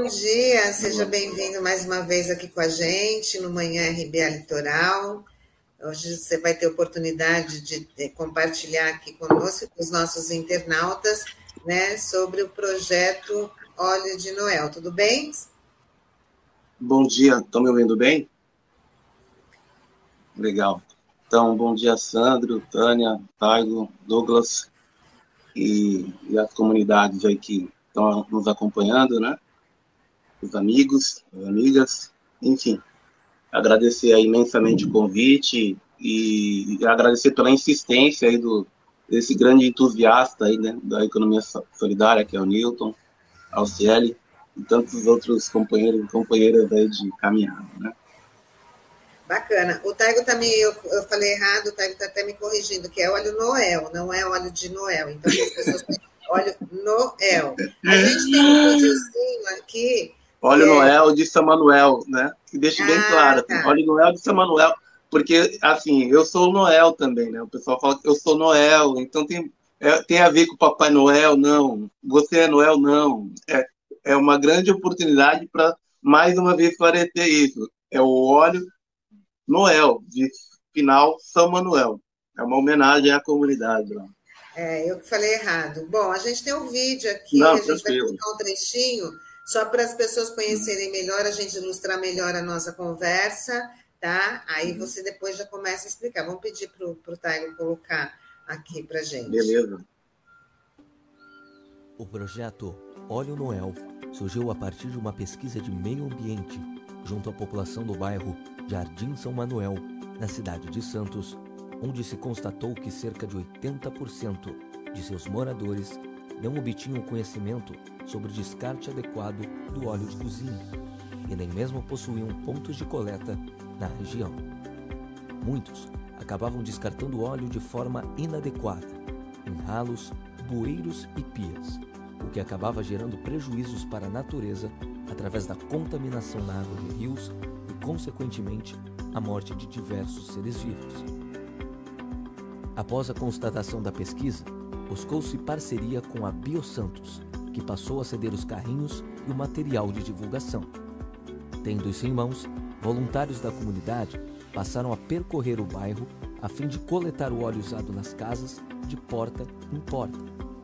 bom dia, seja bem-vindo mais uma vez aqui com a gente no Manhã RBA Litoral. Hoje você vai ter oportunidade de compartilhar aqui conosco, com os nossos internautas, né, sobre o projeto Óleo de Noel. Tudo bem? Bom dia, estão me ouvindo bem? Legal. Então, bom dia, Sandro, Tânia, Taigo, Douglas e, e as comunidades aí que estão nos acompanhando, né? os amigos, as amigas, enfim. Agradecer imensamente o convite e, agradecer pela insistência aí do, desse grande entusiasta aí, né, da economia solidária, que é o Newton, ao Cieli, e tantos outros companheiros e companheiras aí de caminhada, né. Bacana. O Taigo também, eu, eu falei errado, o Taigo está até me corrigindo, que é óleo Noel, não é óleo de Noel. Então, as pessoas óleo Noel. A gente tem um videozinho aqui Óleo é. Noel de São Manuel, né? Que deixa bem ah, claro. Tá. Óleo Noel de São Manuel. Porque, assim, eu sou Noel também, né? O pessoal fala que eu sou Noel, então tem, é, tem a ver com o Papai Noel, não. Você é Noel, não. É, é uma grande oportunidade para, mais uma vez, esclarecer isso. É o óleo Noel, de final São Manuel. É uma homenagem à comunidade lá. É, eu que falei errado. Bom, a gente tem um vídeo aqui, não, a gente tranquilo. vai colocar um trechinho só para as pessoas conhecerem melhor, a gente ilustrar melhor a nossa conversa, tá? Aí uhum. você depois já começa a explicar. Vamos pedir para o Taigo colocar aqui para gente. Beleza. O projeto Óleo Noel surgiu a partir de uma pesquisa de meio ambiente junto à população do bairro Jardim São Manuel, na cidade de Santos, onde se constatou que cerca de 80% de seus moradores não obtinham conhecimento sobre o descarte adequado do óleo de cozinha e nem mesmo possuíam pontos de coleta na região. Muitos acabavam descartando óleo de forma inadequada, em ralos, bueiros e pias, o que acabava gerando prejuízos para a natureza através da contaminação na água de rios e, consequentemente, a morte de diversos seres vivos. Após a constatação da pesquisa, buscou-se parceria com a BioSantos, que passou a ceder os carrinhos e o material de divulgação. Tendo isso em mãos, voluntários da comunidade passaram a percorrer o bairro a fim de coletar o óleo usado nas casas de porta em porta,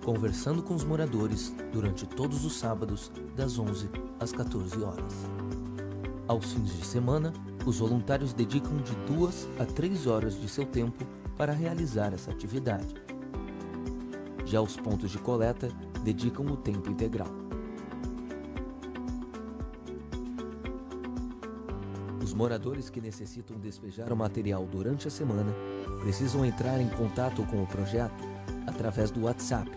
conversando com os moradores durante todos os sábados, das 11 às 14 horas. Aos fins de semana, os voluntários dedicam de duas a três horas de seu tempo para realizar essa atividade. Já os pontos de coleta dedicam o tempo integral. Os moradores que necessitam despejar o material durante a semana precisam entrar em contato com o projeto através do WhatsApp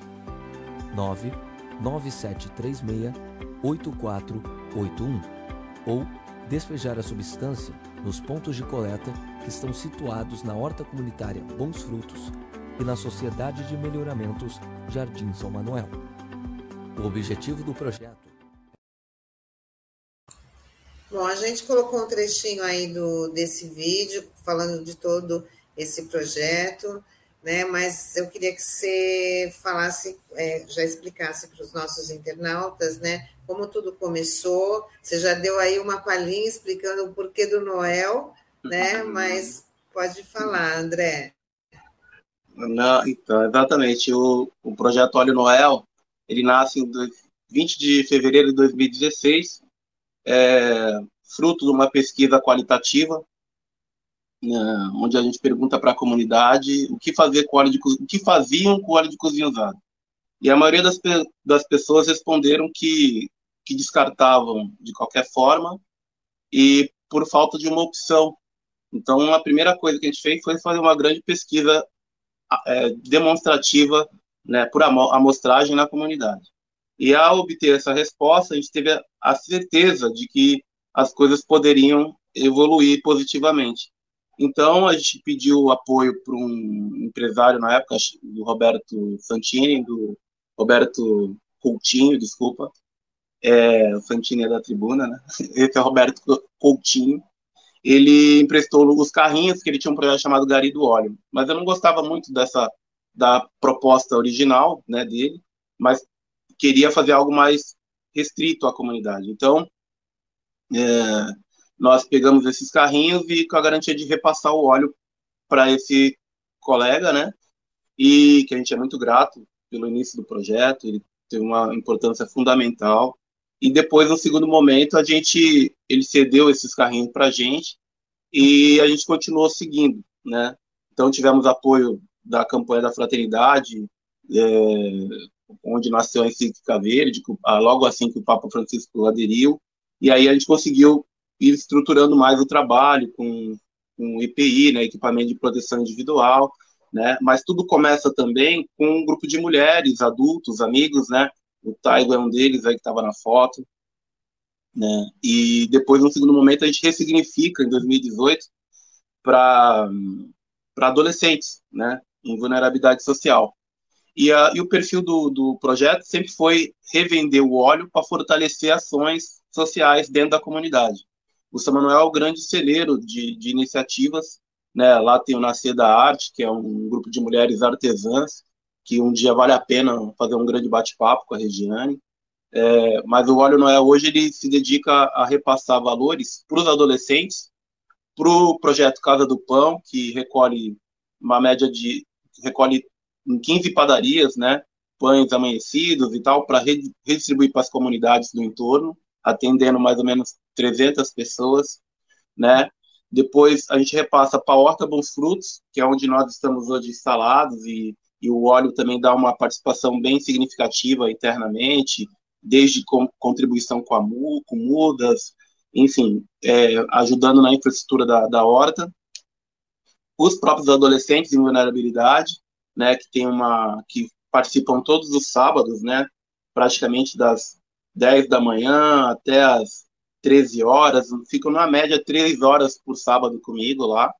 99736 8481 ou despejar a substância nos pontos de coleta que estão situados na horta comunitária Bons Frutos e na Sociedade de Melhoramentos Jardim São Manuel. O objetivo do projeto. Bom, a gente colocou um trechinho aí do, desse vídeo falando de todo esse projeto, né? Mas eu queria que você falasse, é, já explicasse para os nossos internautas, né? Como tudo começou. Você já deu aí uma palhinha explicando o porquê do Noel, né? Mas pode falar, André. Não, então, exatamente. O, o projeto Óleo Noel, ele nasce em 20 de fevereiro de 2016, é, fruto de uma pesquisa qualitativa, né, onde a gente pergunta para a comunidade o que fazer com óleo de o que faziam com óleo de cozinha usado. E a maioria das, das pessoas responderam que, que descartavam de qualquer forma e por falta de uma opção. Então, a primeira coisa que a gente fez foi fazer uma grande pesquisa é, demonstrativa né, por amostragem na comunidade. E ao obter essa resposta, a gente teve a certeza de que as coisas poderiam evoluir positivamente. Então, a gente pediu apoio para um empresário na época, do Roberto Santini, do Roberto Coutinho, desculpa. É, o Santini é da tribuna, né? Esse é o Roberto Coutinho. Ele emprestou os carrinhos, que ele tinha um projeto chamado Gari do Óleo. Mas eu não gostava muito dessa da proposta original né, dele, mas queria fazer algo mais restrito à comunidade. Então, é, nós pegamos esses carrinhos e com a garantia de repassar o óleo para esse colega, né? E que a gente é muito grato pelo início do projeto, ele teve uma importância fundamental. E depois, no segundo momento, a gente, ele cedeu esses carrinhos para a gente e a gente continuou seguindo, né? Então tivemos apoio da campanha da fraternidade, é, onde nasceu a encíclica verde, logo assim que o Papa Francisco aderiu, e aí a gente conseguiu ir estruturando mais o trabalho com, com EPI, né, equipamento de proteção individual, né, mas tudo começa também com um grupo de mulheres, adultos, amigos, né, o Taigo é um deles aí que estava na foto, né, e depois, no segundo momento, a gente ressignifica, em 2018, para adolescentes, né, em vulnerabilidade social. E, a, e o perfil do, do projeto sempre foi revender o óleo para fortalecer ações sociais dentro da comunidade. O São Manuel é o grande celeiro de, de iniciativas. Né? Lá tem o Nascer da Arte, que é um grupo de mulheres artesãs, que um dia vale a pena fazer um grande bate-papo com a Regiane. É, mas o Óleo Noel hoje ele se dedica a repassar valores para os adolescentes, para o projeto Casa do Pão, que recolhe uma média de recolhe em 15 padarias, né, pães amanhecidos e tal, para redistribuir para as comunidades do entorno, atendendo mais ou menos 300 pessoas, né. Depois a gente repassa para a Horta Bons Frutos, que é onde nós estamos hoje instalados, e, e o óleo também dá uma participação bem significativa internamente, desde com, contribuição com a MU, com mudas, enfim, é, ajudando na infraestrutura da, da horta. Os próprios adolescentes em vulnerabilidade, né, que tem uma que participam todos os sábados, né, praticamente das 10 da manhã até as 13 horas, ficam na média 3 horas por sábado comigo lá.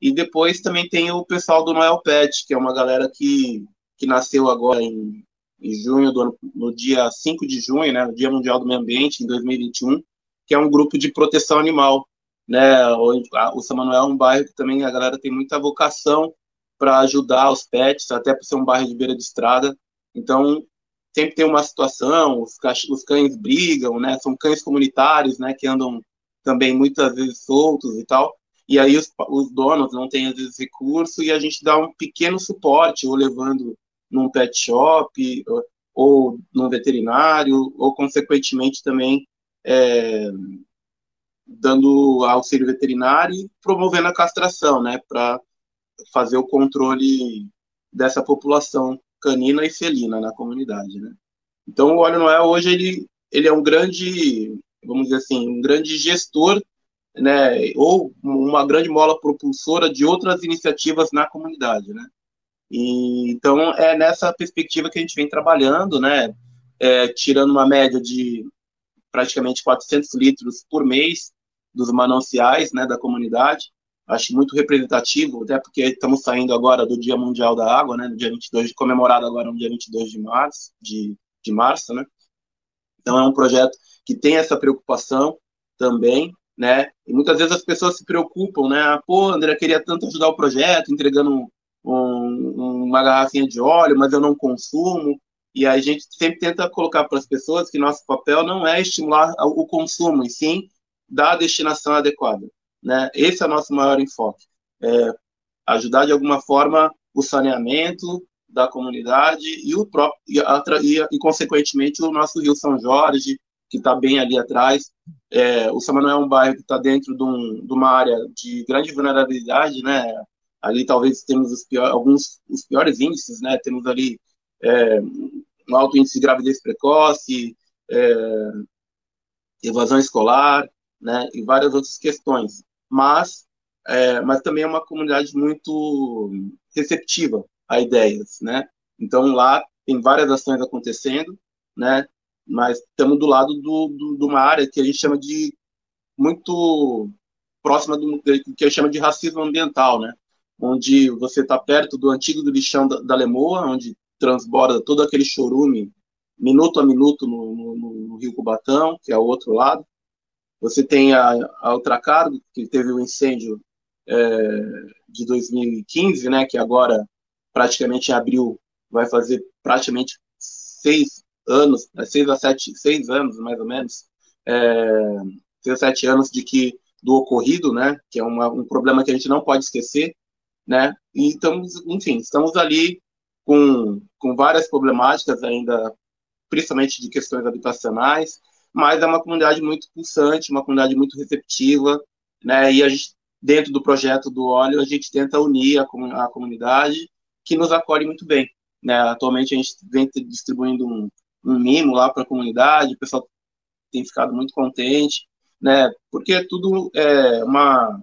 E depois também tem o pessoal do Noel Pet, que é uma galera que, que nasceu agora em, em junho, do no dia 5 de junho, né, no Dia Mundial do Meio Ambiente, em 2021, que é um grupo de proteção animal. Né, o, o São Manuel é um bairro que também a galera tem muita vocação para ajudar os pets, até por ser um bairro de beira de estrada. Então, sempre tem uma situação, os, os cães brigam, né? São cães comunitários, né? Que andam também muitas vezes soltos e tal. E aí os, os donos não têm, vezes, recurso e a gente dá um pequeno suporte, ou levando num pet shop, ou, ou num veterinário, ou, consequentemente, também é, dando auxílio veterinário e promovendo a castração, né? Para fazer o controle dessa população canina e felina na comunidade, né? Então o Óleo Noel hoje ele, ele é um grande, vamos dizer assim, um grande gestor, né, ou uma grande mola propulsora de outras iniciativas na comunidade, né? E, então é nessa perspectiva que a gente vem trabalhando, né, é, tirando uma média de praticamente 400 litros por mês dos mananciais, né, da comunidade, acho muito representativo, até porque estamos saindo agora do Dia Mundial da Água, né, no dia 22, comemorado agora no dia 22 de março, de, de março, né, então é um projeto que tem essa preocupação também, né, e muitas vezes as pessoas se preocupam, né, ah, pô, André, queria tanto ajudar o projeto, entregando um, uma garrafinha de óleo, mas eu não consumo, e a gente sempre tenta colocar para as pessoas que nosso papel não é estimular o consumo, e sim dar a destinação adequada. Né? Esse é o nosso maior enfoque. É ajudar de alguma forma o saneamento da comunidade e o próprio e, e, e consequentemente o nosso Rio São Jorge que está bem ali atrás. É, o São é um bairro que está dentro de, um, de, uma área de grande vulnerabilidade, né? Ali talvez temos os pior, alguns os piores índices, né? Temos ali é, um alto índice de gravidez precoce, é, evasão escolar, né? E várias outras questões mas, é, mas também é uma comunidade muito receptiva a ideias, né? Então lá tem várias ações acontecendo, né? Mas estamos do lado do, do, de uma área que a gente chama de muito próxima do que eu chamo de racismo ambiental, né? Onde você está perto do antigo do lixão da, da Lemoa, onde transborda todo aquele chorume minuto a minuto no, no, no Rio Cubatão, que é o outro lado. Você tem a, a Ultracargo, que teve o um incêndio é, de 2015, né, que agora, praticamente em abril, vai fazer praticamente seis anos, né, seis a sete, seis anos, mais ou menos, é, seis a sete anos de que do ocorrido, né, que é uma, um problema que a gente não pode esquecer, né, e estamos, enfim, estamos ali com, com várias problemáticas ainda, principalmente de questões habitacionais, mas é uma comunidade muito pulsante, uma comunidade muito receptiva, né? E a gente, dentro do projeto do óleo, a gente tenta unir a, a comunidade que nos acolhe muito bem, né? Atualmente a gente vem distribuindo um, um mimo lá para a comunidade, o pessoal tem ficado muito contente, né? Porque tudo é uma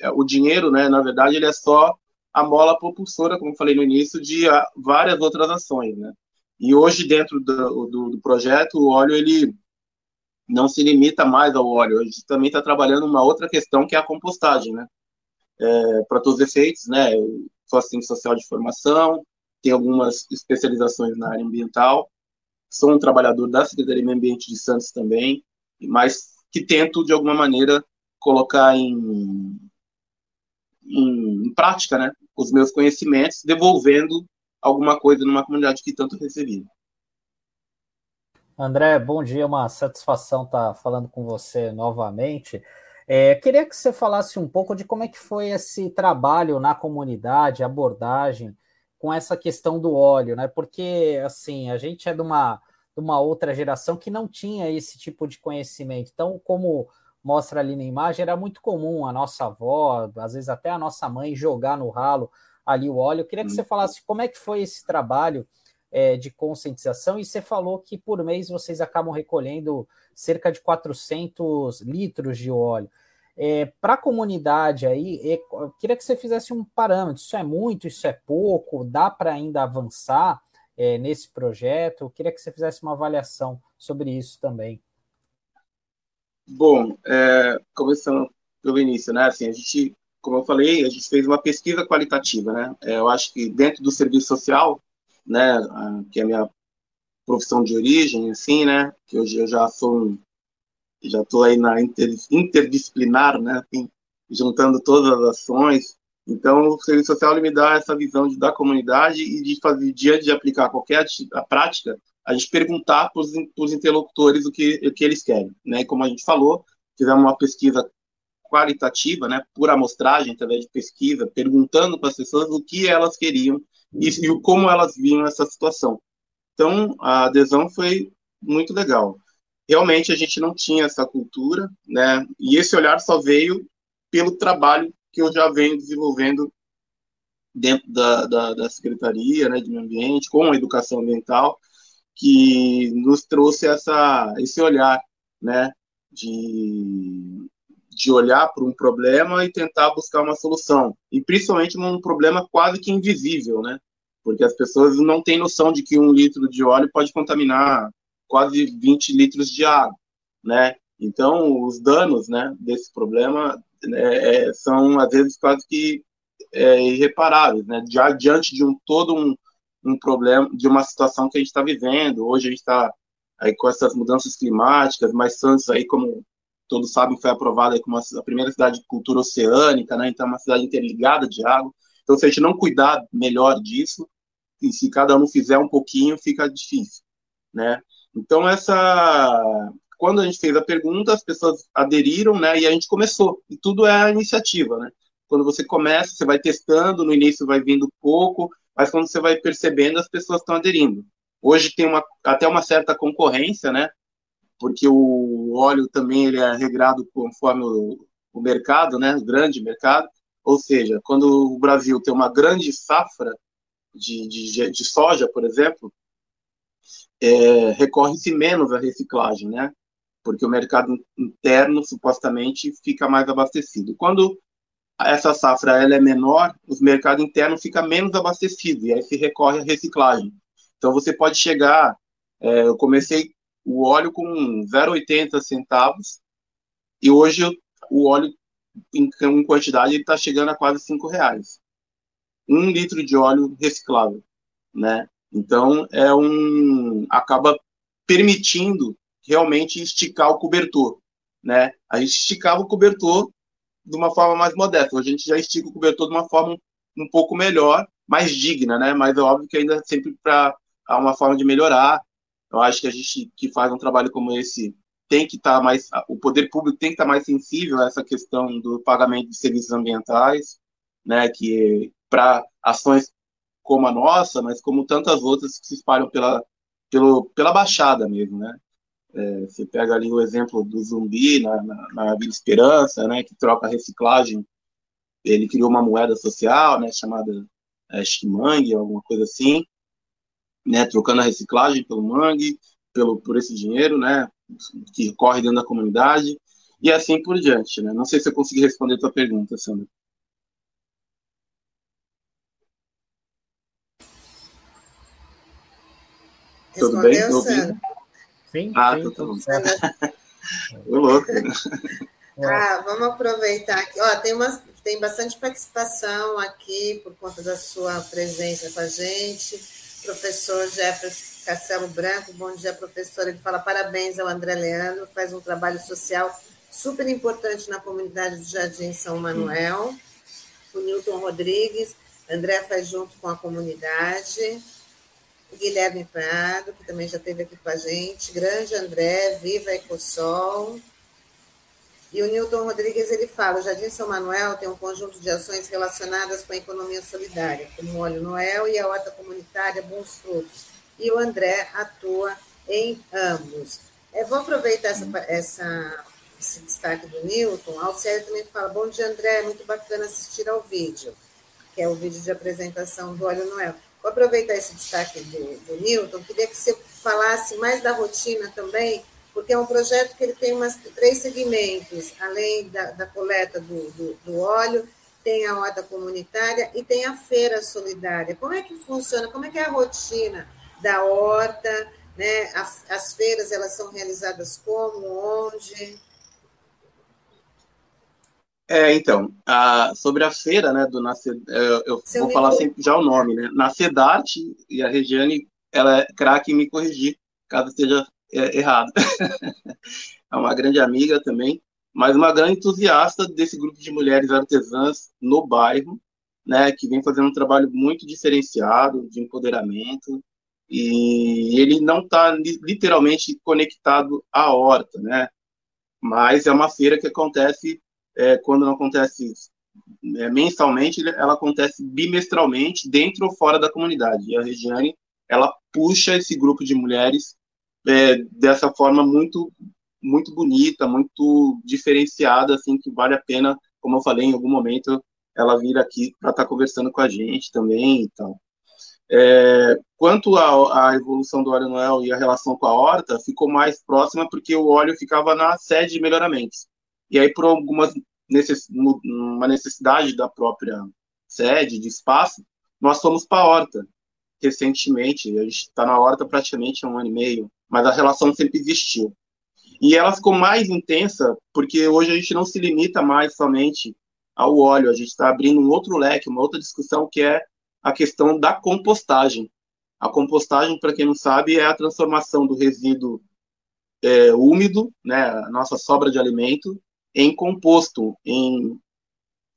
é, o dinheiro, né? Na verdade, ele é só a mola propulsora, como falei no início, de várias outras ações, né? E hoje, dentro do, do, do projeto, o óleo, ele não se limita mais ao óleo, a gente também está trabalhando uma outra questão, que é a compostagem, né? É, para todos os efeitos, né? Eu sou assistente social de formação, tenho algumas especializações na área ambiental, sou um trabalhador da Secretaria de Meio Ambiente de Santos também, mas que tento, de alguma maneira, colocar em, em, em prática, né? Os meus conhecimentos, devolvendo alguma coisa numa comunidade que tanto recebi. André, bom dia, uma satisfação estar falando com você novamente. É, queria que você falasse um pouco de como é que foi esse trabalho na comunidade, abordagem com essa questão do óleo, né? Porque assim a gente é de uma, de uma outra geração que não tinha esse tipo de conhecimento. Então, como mostra ali na imagem, era muito comum a nossa avó, às vezes até a nossa mãe, jogar no ralo ali o óleo. Eu queria que você falasse como é que foi esse trabalho é, de conscientização e você falou que por mês vocês acabam recolhendo cerca de 400 litros de óleo. É, Para a comunidade aí, é, eu queria que você fizesse um parâmetro. Isso é muito, isso é pouco? Dá para ainda avançar é, nesse projeto? Eu queria que você fizesse uma avaliação sobre isso também. Bom, é, começando pelo início, né? Assim, a gente, como eu falei, a gente fez uma pesquisa qualitativa, né? É, eu acho que dentro do serviço social né, que é a minha profissão de origem, assim, né, que hoje eu já sou um, já estou aí na inter, interdisciplinar, né, assim, juntando todas as ações. Então, o serviço social me dá essa visão de, da comunidade e de fazer, diante de aplicar qualquer a prática, a gente perguntar para os interlocutores o que, o que eles querem. Né? E como a gente falou, fizemos uma pesquisa qualitativa, né, por amostragem, através de pesquisa, perguntando para as pessoas o que elas queriam e, e como elas viam essa situação. Então, a adesão foi muito legal. Realmente, a gente não tinha essa cultura, né? E esse olhar só veio pelo trabalho que eu já venho desenvolvendo dentro da, da, da Secretaria né, de Meio Ambiente, com a educação ambiental, que nos trouxe essa, esse olhar, né? De, de olhar para um problema e tentar buscar uma solução. E principalmente um problema quase que invisível, né? Porque as pessoas não têm noção de que um litro de óleo pode contaminar quase 20 litros de água, né? Então, os danos, né, desse problema é, é, são, às vezes, quase que é, irreparáveis, né? Já diante de um todo um, um problema, de uma situação que a gente está vivendo. Hoje a gente está aí com essas mudanças climáticas, mas Santos aí, como todos sabem, foi aprovada como a primeira cidade de cultura oceânica, né? Então, é uma cidade interligada de água. Então, se a gente não cuidar melhor disso, e se cada um fizer um pouquinho, fica difícil, né? Então, essa... Quando a gente fez a pergunta, as pessoas aderiram, né? E a gente começou. E tudo é a iniciativa, né? Quando você começa, você vai testando, no início vai vindo pouco, mas quando você vai percebendo, as pessoas estão aderindo. Hoje tem uma, até uma certa concorrência, né? porque o óleo também ele é regrado conforme o, o mercado, né, o grande mercado, ou seja, quando o Brasil tem uma grande safra de, de, de soja, por exemplo, é, recorre-se menos à reciclagem, né, porque o mercado interno supostamente fica mais abastecido. Quando essa safra ela é menor, os mercados internos ficam menos abastecidos e aí se recorre à reciclagem. Então você pode chegar, é, eu comecei o óleo com 0,80 centavos e hoje o óleo em, em quantidade, está chegando a quase cinco reais. Um litro de óleo reciclável, né? Então, é um acaba permitindo realmente esticar o cobertor, né? A gente esticava o cobertor de uma forma mais modesta. A gente já estica o cobertor de uma forma um pouco melhor, mais digna, né? Mas é óbvio que ainda sempre para uma forma de melhorar. Eu acho que a gente que faz um trabalho como esse tem que estar tá mais, o poder público tem que estar tá mais sensível a essa questão do pagamento de serviços ambientais, né? Que para ações como a nossa, mas como tantas outras que se espalham pela, pelo, pela Baixada mesmo, né? É, você pega ali o exemplo do Zumbi na, na, na Vila Esperança, né? Que troca reciclagem ele criou uma moeda social, né, chamada é, Shimang, alguma coisa assim, né, trocando a reciclagem pelo mangue, pelo por esse dinheiro, né, que corre dentro da comunidade e assim por diante, né? Não sei se eu consegui responder a tua pergunta, Sandra. Tudo bem? Sandra? Sim, ah, sim, tá bom. Tô louco. Ah, vamos aproveitar aqui. Ó, tem, uma, tem bastante participação aqui por conta da sua presença com a gente. Professor Jefferson Castelo Branco, bom dia, professor. Ele fala parabéns ao André Leandro, faz um trabalho social super importante na comunidade do Jardim São Manuel. O Newton Rodrigues, André faz junto com a comunidade. Guilherme Prado, que também já esteve aqui com a gente. Grande André, viva Ecosol. E o Newton Rodrigues ele fala: o Jardim São Manuel tem um conjunto de ações relacionadas com a economia solidária, como o Óleo Noel e a horta comunitária Bons Frutos. E o André atua em ambos. Eu vou aproveitar essa, essa, esse destaque do Newton. A Alcélia também fala: Bom dia, André, muito bacana assistir ao vídeo, que é o vídeo de apresentação do Óleo Noel. Vou aproveitar esse destaque do, do Newton, queria que você falasse mais da rotina também porque é um projeto que ele tem umas, três segmentos, além da, da coleta do, do, do, óleo, tem a horta comunitária e tem a feira solidária. Como é que funciona? Como é que é a rotina da horta? Né? As, as feiras elas são realizadas como, onde? É, então, a, sobre a feira, né, do Nascer, eu, eu vou falar sempre já o nome, né, Nacedarte, e a Regiane, ela é craque em me corrigir, caso esteja é, errado. é uma grande amiga também, mas uma grande entusiasta desse grupo de mulheres artesãs no bairro, né, que vem fazendo um trabalho muito diferenciado de empoderamento, e ele não está literalmente conectado à horta, né, mas é uma feira que acontece, é, quando não acontece é, mensalmente, ela acontece bimestralmente, dentro ou fora da comunidade, e a Regiane, ela puxa esse grupo de mulheres é, dessa forma muito muito bonita, muito diferenciada, assim, que vale a pena, como eu falei em algum momento, ela vir aqui para estar tá conversando com a gente também e tal. É, quanto à evolução do óleo Noel e a relação com a horta, ficou mais próxima porque o óleo ficava na sede de melhoramentos. E aí, por algumas necess, uma necessidade da própria sede, de espaço, nós fomos para a horta recentemente. A gente está na horta praticamente há um ano e meio, mas a relação sempre existiu. E ela ficou mais intensa porque hoje a gente não se limita mais somente ao óleo, a gente está abrindo um outro leque, uma outra discussão que é a questão da compostagem. A compostagem, para quem não sabe, é a transformação do resíduo é, úmido, né, a nossa sobra de alimento, em composto, em,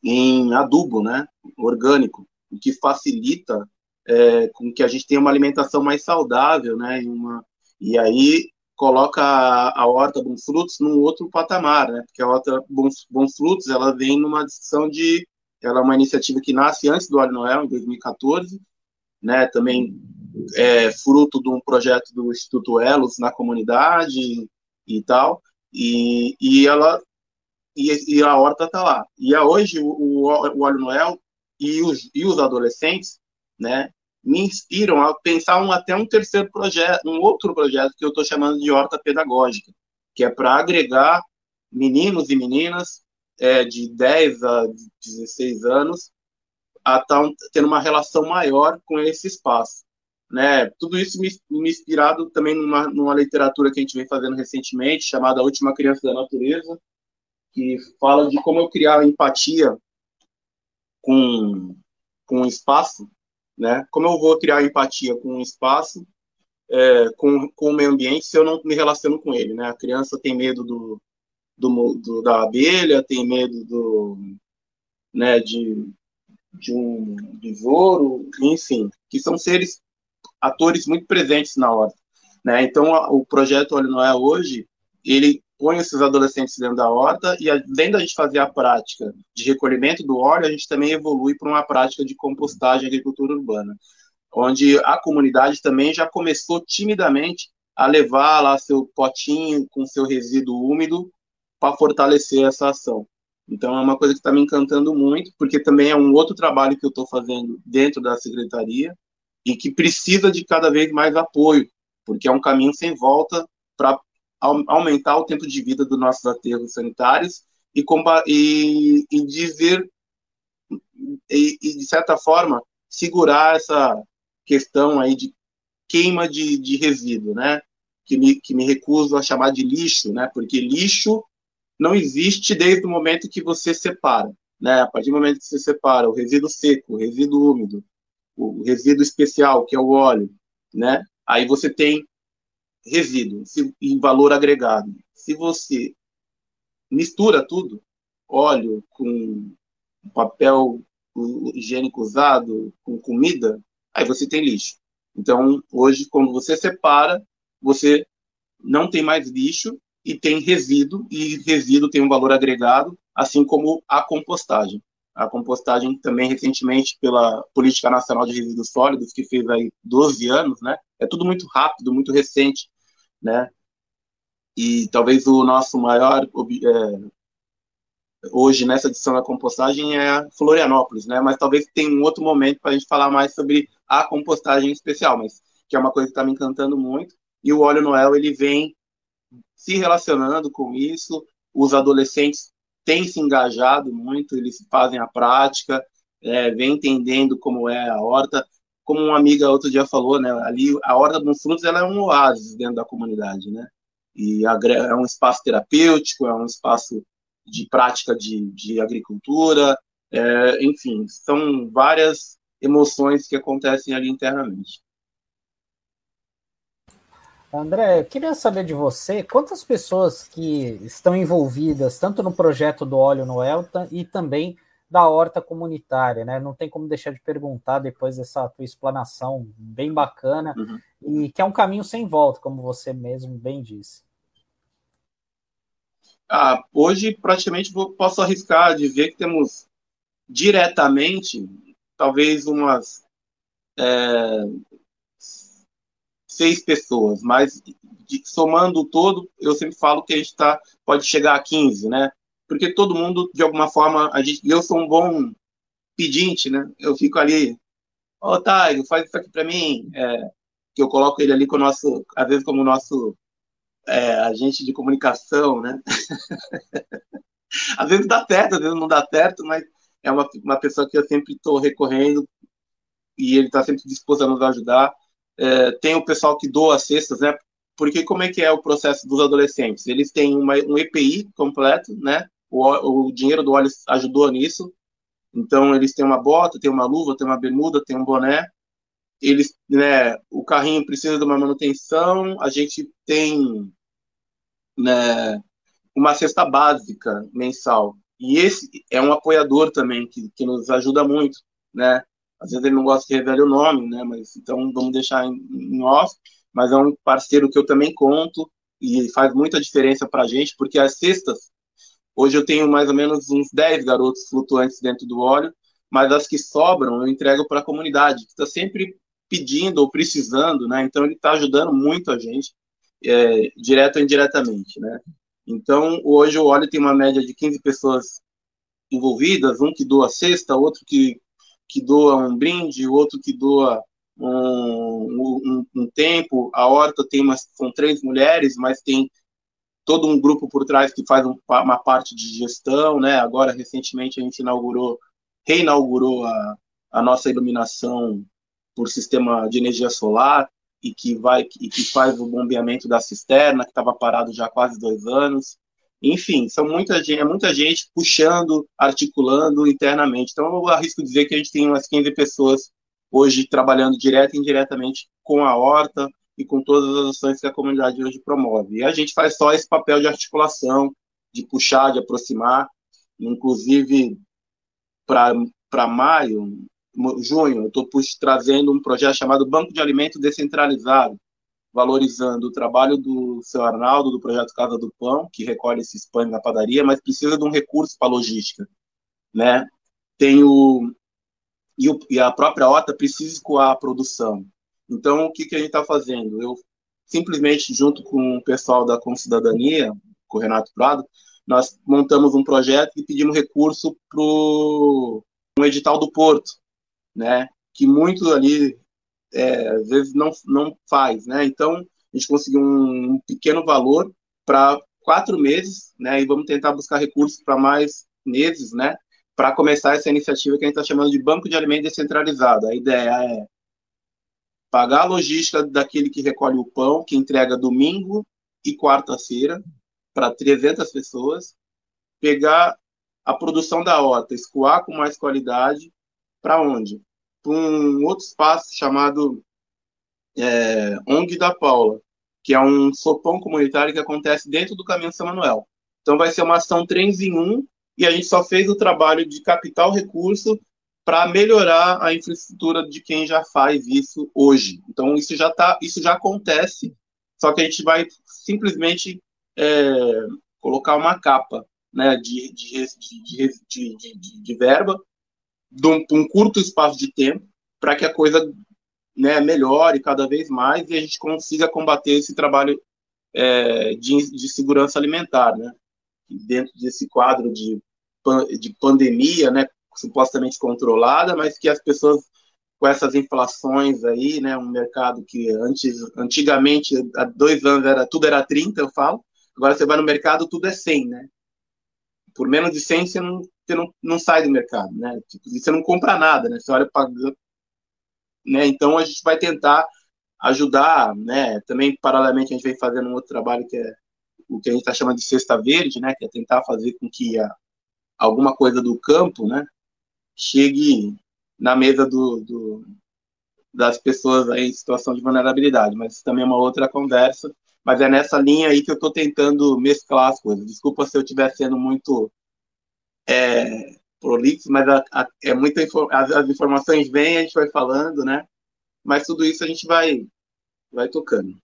em adubo, né, orgânico, o que facilita é, com que a gente tenha uma alimentação mais saudável, né, uma e aí coloca a, a horta Bons Frutos num outro patamar, né? Porque a horta Bons, Bons Frutos, ela vem numa discussão de... Ela é uma iniciativa que nasce antes do Óleo Noel, em 2014, né? Também é fruto de um projeto do Instituto Elos na comunidade e tal. E, e ela... E, e a horta está lá. E a, hoje, o, o, o Óleo Noel e os, e os adolescentes, né? me inspiram a pensar um, até um terceiro projeto, um outro projeto que eu estou chamando de horta pedagógica, que é para agregar meninos e meninas é, de 10 a 16 anos a estar tá tendo uma relação maior com esse espaço. Né? Tudo isso me, me inspirado também numa, numa literatura que a gente vem fazendo recentemente, chamada A Última Criança da Natureza, que fala de como eu criar empatia com, com o espaço, né? Como eu vou criar empatia com o espaço, é, com, com o meio ambiente, se eu não me relaciono com ele, né? A criança tem medo do, do, do da abelha, tem medo do, né, de, de um besouro, enfim, que são seres, atores muito presentes na horta. Né? Então, o projeto Olho Noé hoje, ele põe esses adolescentes dentro da horta e além da gente fazer a prática de recolhimento do óleo, a gente também evolui para uma prática de compostagem e agricultura urbana, onde a comunidade também já começou timidamente a levar lá seu potinho com seu resíduo úmido para fortalecer essa ação. Então é uma coisa que está me encantando muito, porque também é um outro trabalho que eu estou fazendo dentro da secretaria e que precisa de cada vez mais apoio, porque é um caminho sem volta para aumentar o tempo de vida dos nossos aterros sanitários e, e, e dizer, e, e, de certa forma, segurar essa questão aí de queima de, de resíduo, né? Que me, que me recuso a chamar de lixo, né? Porque lixo não existe desde o momento que você separa, né? A partir do momento que você separa o resíduo seco, o resíduo úmido, o resíduo especial, que é o óleo, né? Aí você tem resíduo em valor agregado. Se você mistura tudo, óleo com papel higiênico usado, com comida, aí você tem lixo. Então, hoje, quando você separa, você não tem mais lixo e tem resíduo, e resíduo tem um valor agregado, assim como a compostagem. A compostagem também recentemente pela Política Nacional de Resíduos Sólidos, que fez aí 12 anos, né? É tudo muito rápido, muito recente, né? E talvez o nosso maior é, hoje nessa edição da compostagem é Florianópolis, né? Mas talvez tenha um outro momento para a gente falar mais sobre a compostagem especial, mas que é uma coisa que está me encantando muito. E o óleo Noel ele vem se relacionando com isso. Os adolescentes têm se engajado muito, eles fazem a prática, é, vem entendendo como é a horta. Como uma amiga outro dia falou, né, ali a horta dos frutos ela é um oásis dentro da comunidade, né? E é um espaço terapêutico, é um espaço de prática de, de agricultura, é, enfim, são várias emoções que acontecem ali internamente. André, eu queria saber de você quantas pessoas que estão envolvidas tanto no projeto do óleo no Elta e também da horta comunitária, né? Não tem como deixar de perguntar depois dessa tua explanação bem bacana uhum. e que é um caminho sem volta, como você mesmo bem disse. Ah, hoje praticamente posso arriscar dizer que temos diretamente talvez umas é, seis pessoas, mas de, somando todo, eu sempre falo que a gente tá, pode chegar a 15, né? Porque todo mundo, de alguma forma, a gente, eu sou um bom pedinte, né? Eu fico ali, ô oh, Taigo, faz isso aqui para mim, é, que eu coloco ele ali com o nosso, às vezes como nosso é, agente de comunicação, né? às vezes dá certo, às vezes não dá certo, mas é uma, uma pessoa que eu sempre estou recorrendo e ele está sempre disposto a nos ajudar. É, tem o pessoal que doa cestas, né? Porque como é que é o processo dos adolescentes? Eles têm uma, um EPI completo, né? O, o dinheiro do óleo ajudou nisso. Então eles têm uma bota, tem uma luva, tem uma bermuda, tem um boné. Eles, né? O carrinho precisa de uma manutenção. A gente tem, né? Uma cesta básica mensal. E esse é um apoiador também que, que nos ajuda muito, né? Às vezes ele não gosta que revele o nome, né? Mas então vamos deixar em, em off. Mas é um parceiro que eu também conto e faz muita diferença para a gente, porque as cestas, hoje eu tenho mais ou menos uns 10 garotos flutuantes dentro do óleo, mas as que sobram eu entrego para a comunidade, que está sempre pedindo ou precisando, né? Então ele está ajudando muito a gente, é, direto ou indiretamente, né? Então hoje o óleo tem uma média de 15 pessoas envolvidas, um que doa cesta, outro que que doa um brinde, outro que doa um, um, um tempo. A Horta tem umas, são três mulheres, mas tem todo um grupo por trás que faz um, uma parte de gestão, né? Agora, recentemente, a gente inaugurou, reinaugurou a, a nossa iluminação por sistema de energia solar e que vai e que faz o bombeamento da cisterna que estava parado já há quase dois anos. Enfim, são muita gente, é muita gente puxando, articulando internamente. Então, eu arrisco dizer que a gente tem umas 15 pessoas hoje trabalhando direto e indiretamente com a horta e com todas as ações que a comunidade hoje promove. E a gente faz só esse papel de articulação, de puxar, de aproximar. Inclusive, para maio, junho, eu estou trazendo um projeto chamado Banco de Alimento Descentralizado, valorizando o trabalho do seu Arnaldo, do projeto Casa do Pão, que recolhe esses pães na padaria, mas precisa de um recurso para logística, né? Tem o e, o, e a própria horta precisa escoar a produção. Então, o que, que a gente está fazendo? Eu simplesmente, junto com o pessoal da Concidadania, com o Renato Prado, nós montamos um projeto e pedimos recurso para um edital do Porto, né? Que muito ali é, às vezes não, não faz, né? Então, a gente conseguiu um, um pequeno valor para quatro meses, né? E vamos tentar buscar recursos para mais meses, né? Para começar essa iniciativa que a gente está chamando de Banco de Alimento Descentralizado. A ideia é pagar a logística daquele que recolhe o pão, que entrega domingo e quarta-feira para 300 pessoas, pegar a produção da horta, escoar com mais qualidade, para onde? um outro espaço chamado é, ONG da Paula, que é um sopão comunitário que acontece dentro do Caminho São Manuel. Então vai ser uma ação trens em um, e a gente só fez o trabalho de captar o recurso para melhorar a infraestrutura de quem já faz isso hoje. Então isso já tá, isso já acontece, só que a gente vai simplesmente é, colocar uma capa né, de, de, de, de, verba de um, um curto espaço de tempo para que a coisa né, melhore cada vez mais e a gente consiga combater esse trabalho é, de, de, segurança alimentar, né? Dentro desse quadro de, de pandemia, né, supostamente controlada, mas que as pessoas com essas inflações aí, né, um mercado que antes, antigamente, há dois anos era tudo era 30, eu falo, agora você vai no mercado, tudo é 100, né? Por menos de 100 você não você não, não sai do mercado, né? Tipo, você não compra nada, né? Você olha para, né? Então a gente vai tentar ajudar, né? Também paralelamente a gente vem fazendo um outro trabalho que é o que a gente está chamando de cesta verde, né? Que é tentar fazer com que a, alguma coisa do campo, né? Chegue na mesa do, do das pessoas aí em situação de vulnerabilidade, mas isso também é uma outra conversa. Mas é nessa linha aí que eu estou tentando mesclar as coisas. Desculpa se eu estiver sendo muito é, prolixo, mas a, a, é muita as, as, informações vêm, a gente vai falando, né? Mas tudo isso a gente vai, vai tocando.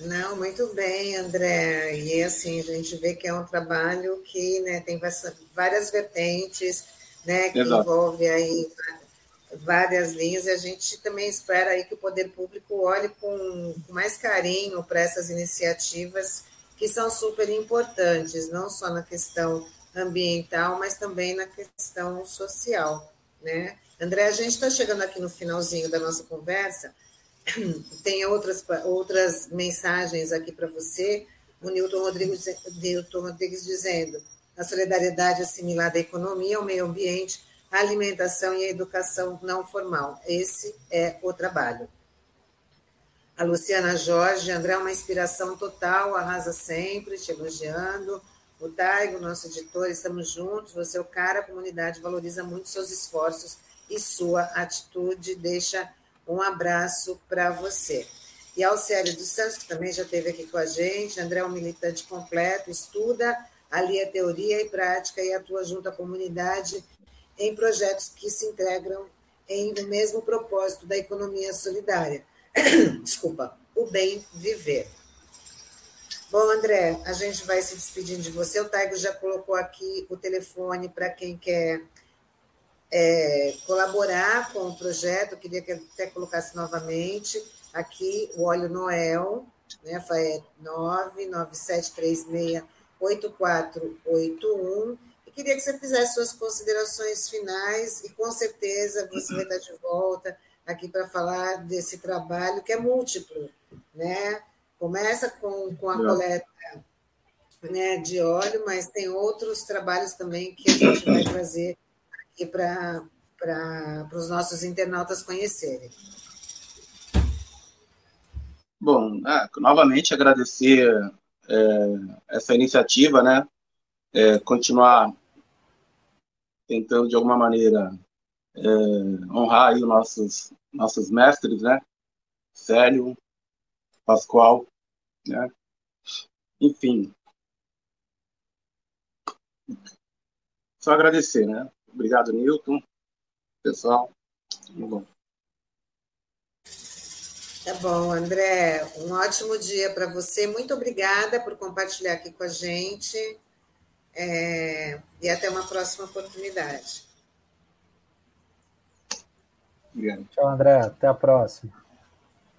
Não, muito bem, André. E assim, a gente vê que é um trabalho que né, tem várias vertentes, né, que Exato. envolve aí várias linhas, e a gente também espera aí que o poder público olhe com, mais carinho para essas iniciativas que são super importantes, não só na questão ambiental, mas também na questão social, né? André, a gente está chegando aqui no finalzinho da nossa conversa, tem outras, outras mensagens aqui para você, o Newton Rodrigues, Newton Rodrigues dizendo, a solidariedade assimilada à economia, ao meio ambiente, à alimentação e à educação não formal. Esse é o trabalho a Luciana Jorge, André é uma inspiração total, arrasa sempre, te elogiando. O Taigo, nosso editor, estamos juntos. Você é o cara, a comunidade valoriza muito seus esforços e sua atitude. Deixa um abraço para você. E ao Célio dos Santos, que também já esteve aqui com a gente, André é um militante completo, estuda, alia teoria e prática e atua junto à comunidade em projetos que se integram em o mesmo propósito da economia solidária desculpa, o bem viver. Bom, André, a gente vai se despedindo de você. O Taigo já colocou aqui o telefone para quem quer é, colaborar com o projeto. Eu queria que até colocasse novamente aqui o Óleo Noel, né? Foi 997368481. E queria que você fizesse suas considerações finais e com certeza você vai estar de volta aqui para falar desse trabalho que é múltiplo, né? Começa com, com a coleta né, de óleo, mas tem outros trabalhos também que a gente vai trazer aqui para os nossos internautas conhecerem. Bom, ah, novamente agradecer é, essa iniciativa, né? É, continuar tentando de alguma maneira é, honrar aí os nossos nossos mestres, né? Célio, Pascoal, né? Enfim, só agradecer, né? Obrigado, Newton, pessoal. Tudo bom. Tá bom, André. Um ótimo dia para você. Muito obrigada por compartilhar aqui com a gente. É... E até uma próxima oportunidade. Obrigado. Tchau, André. Até a próxima.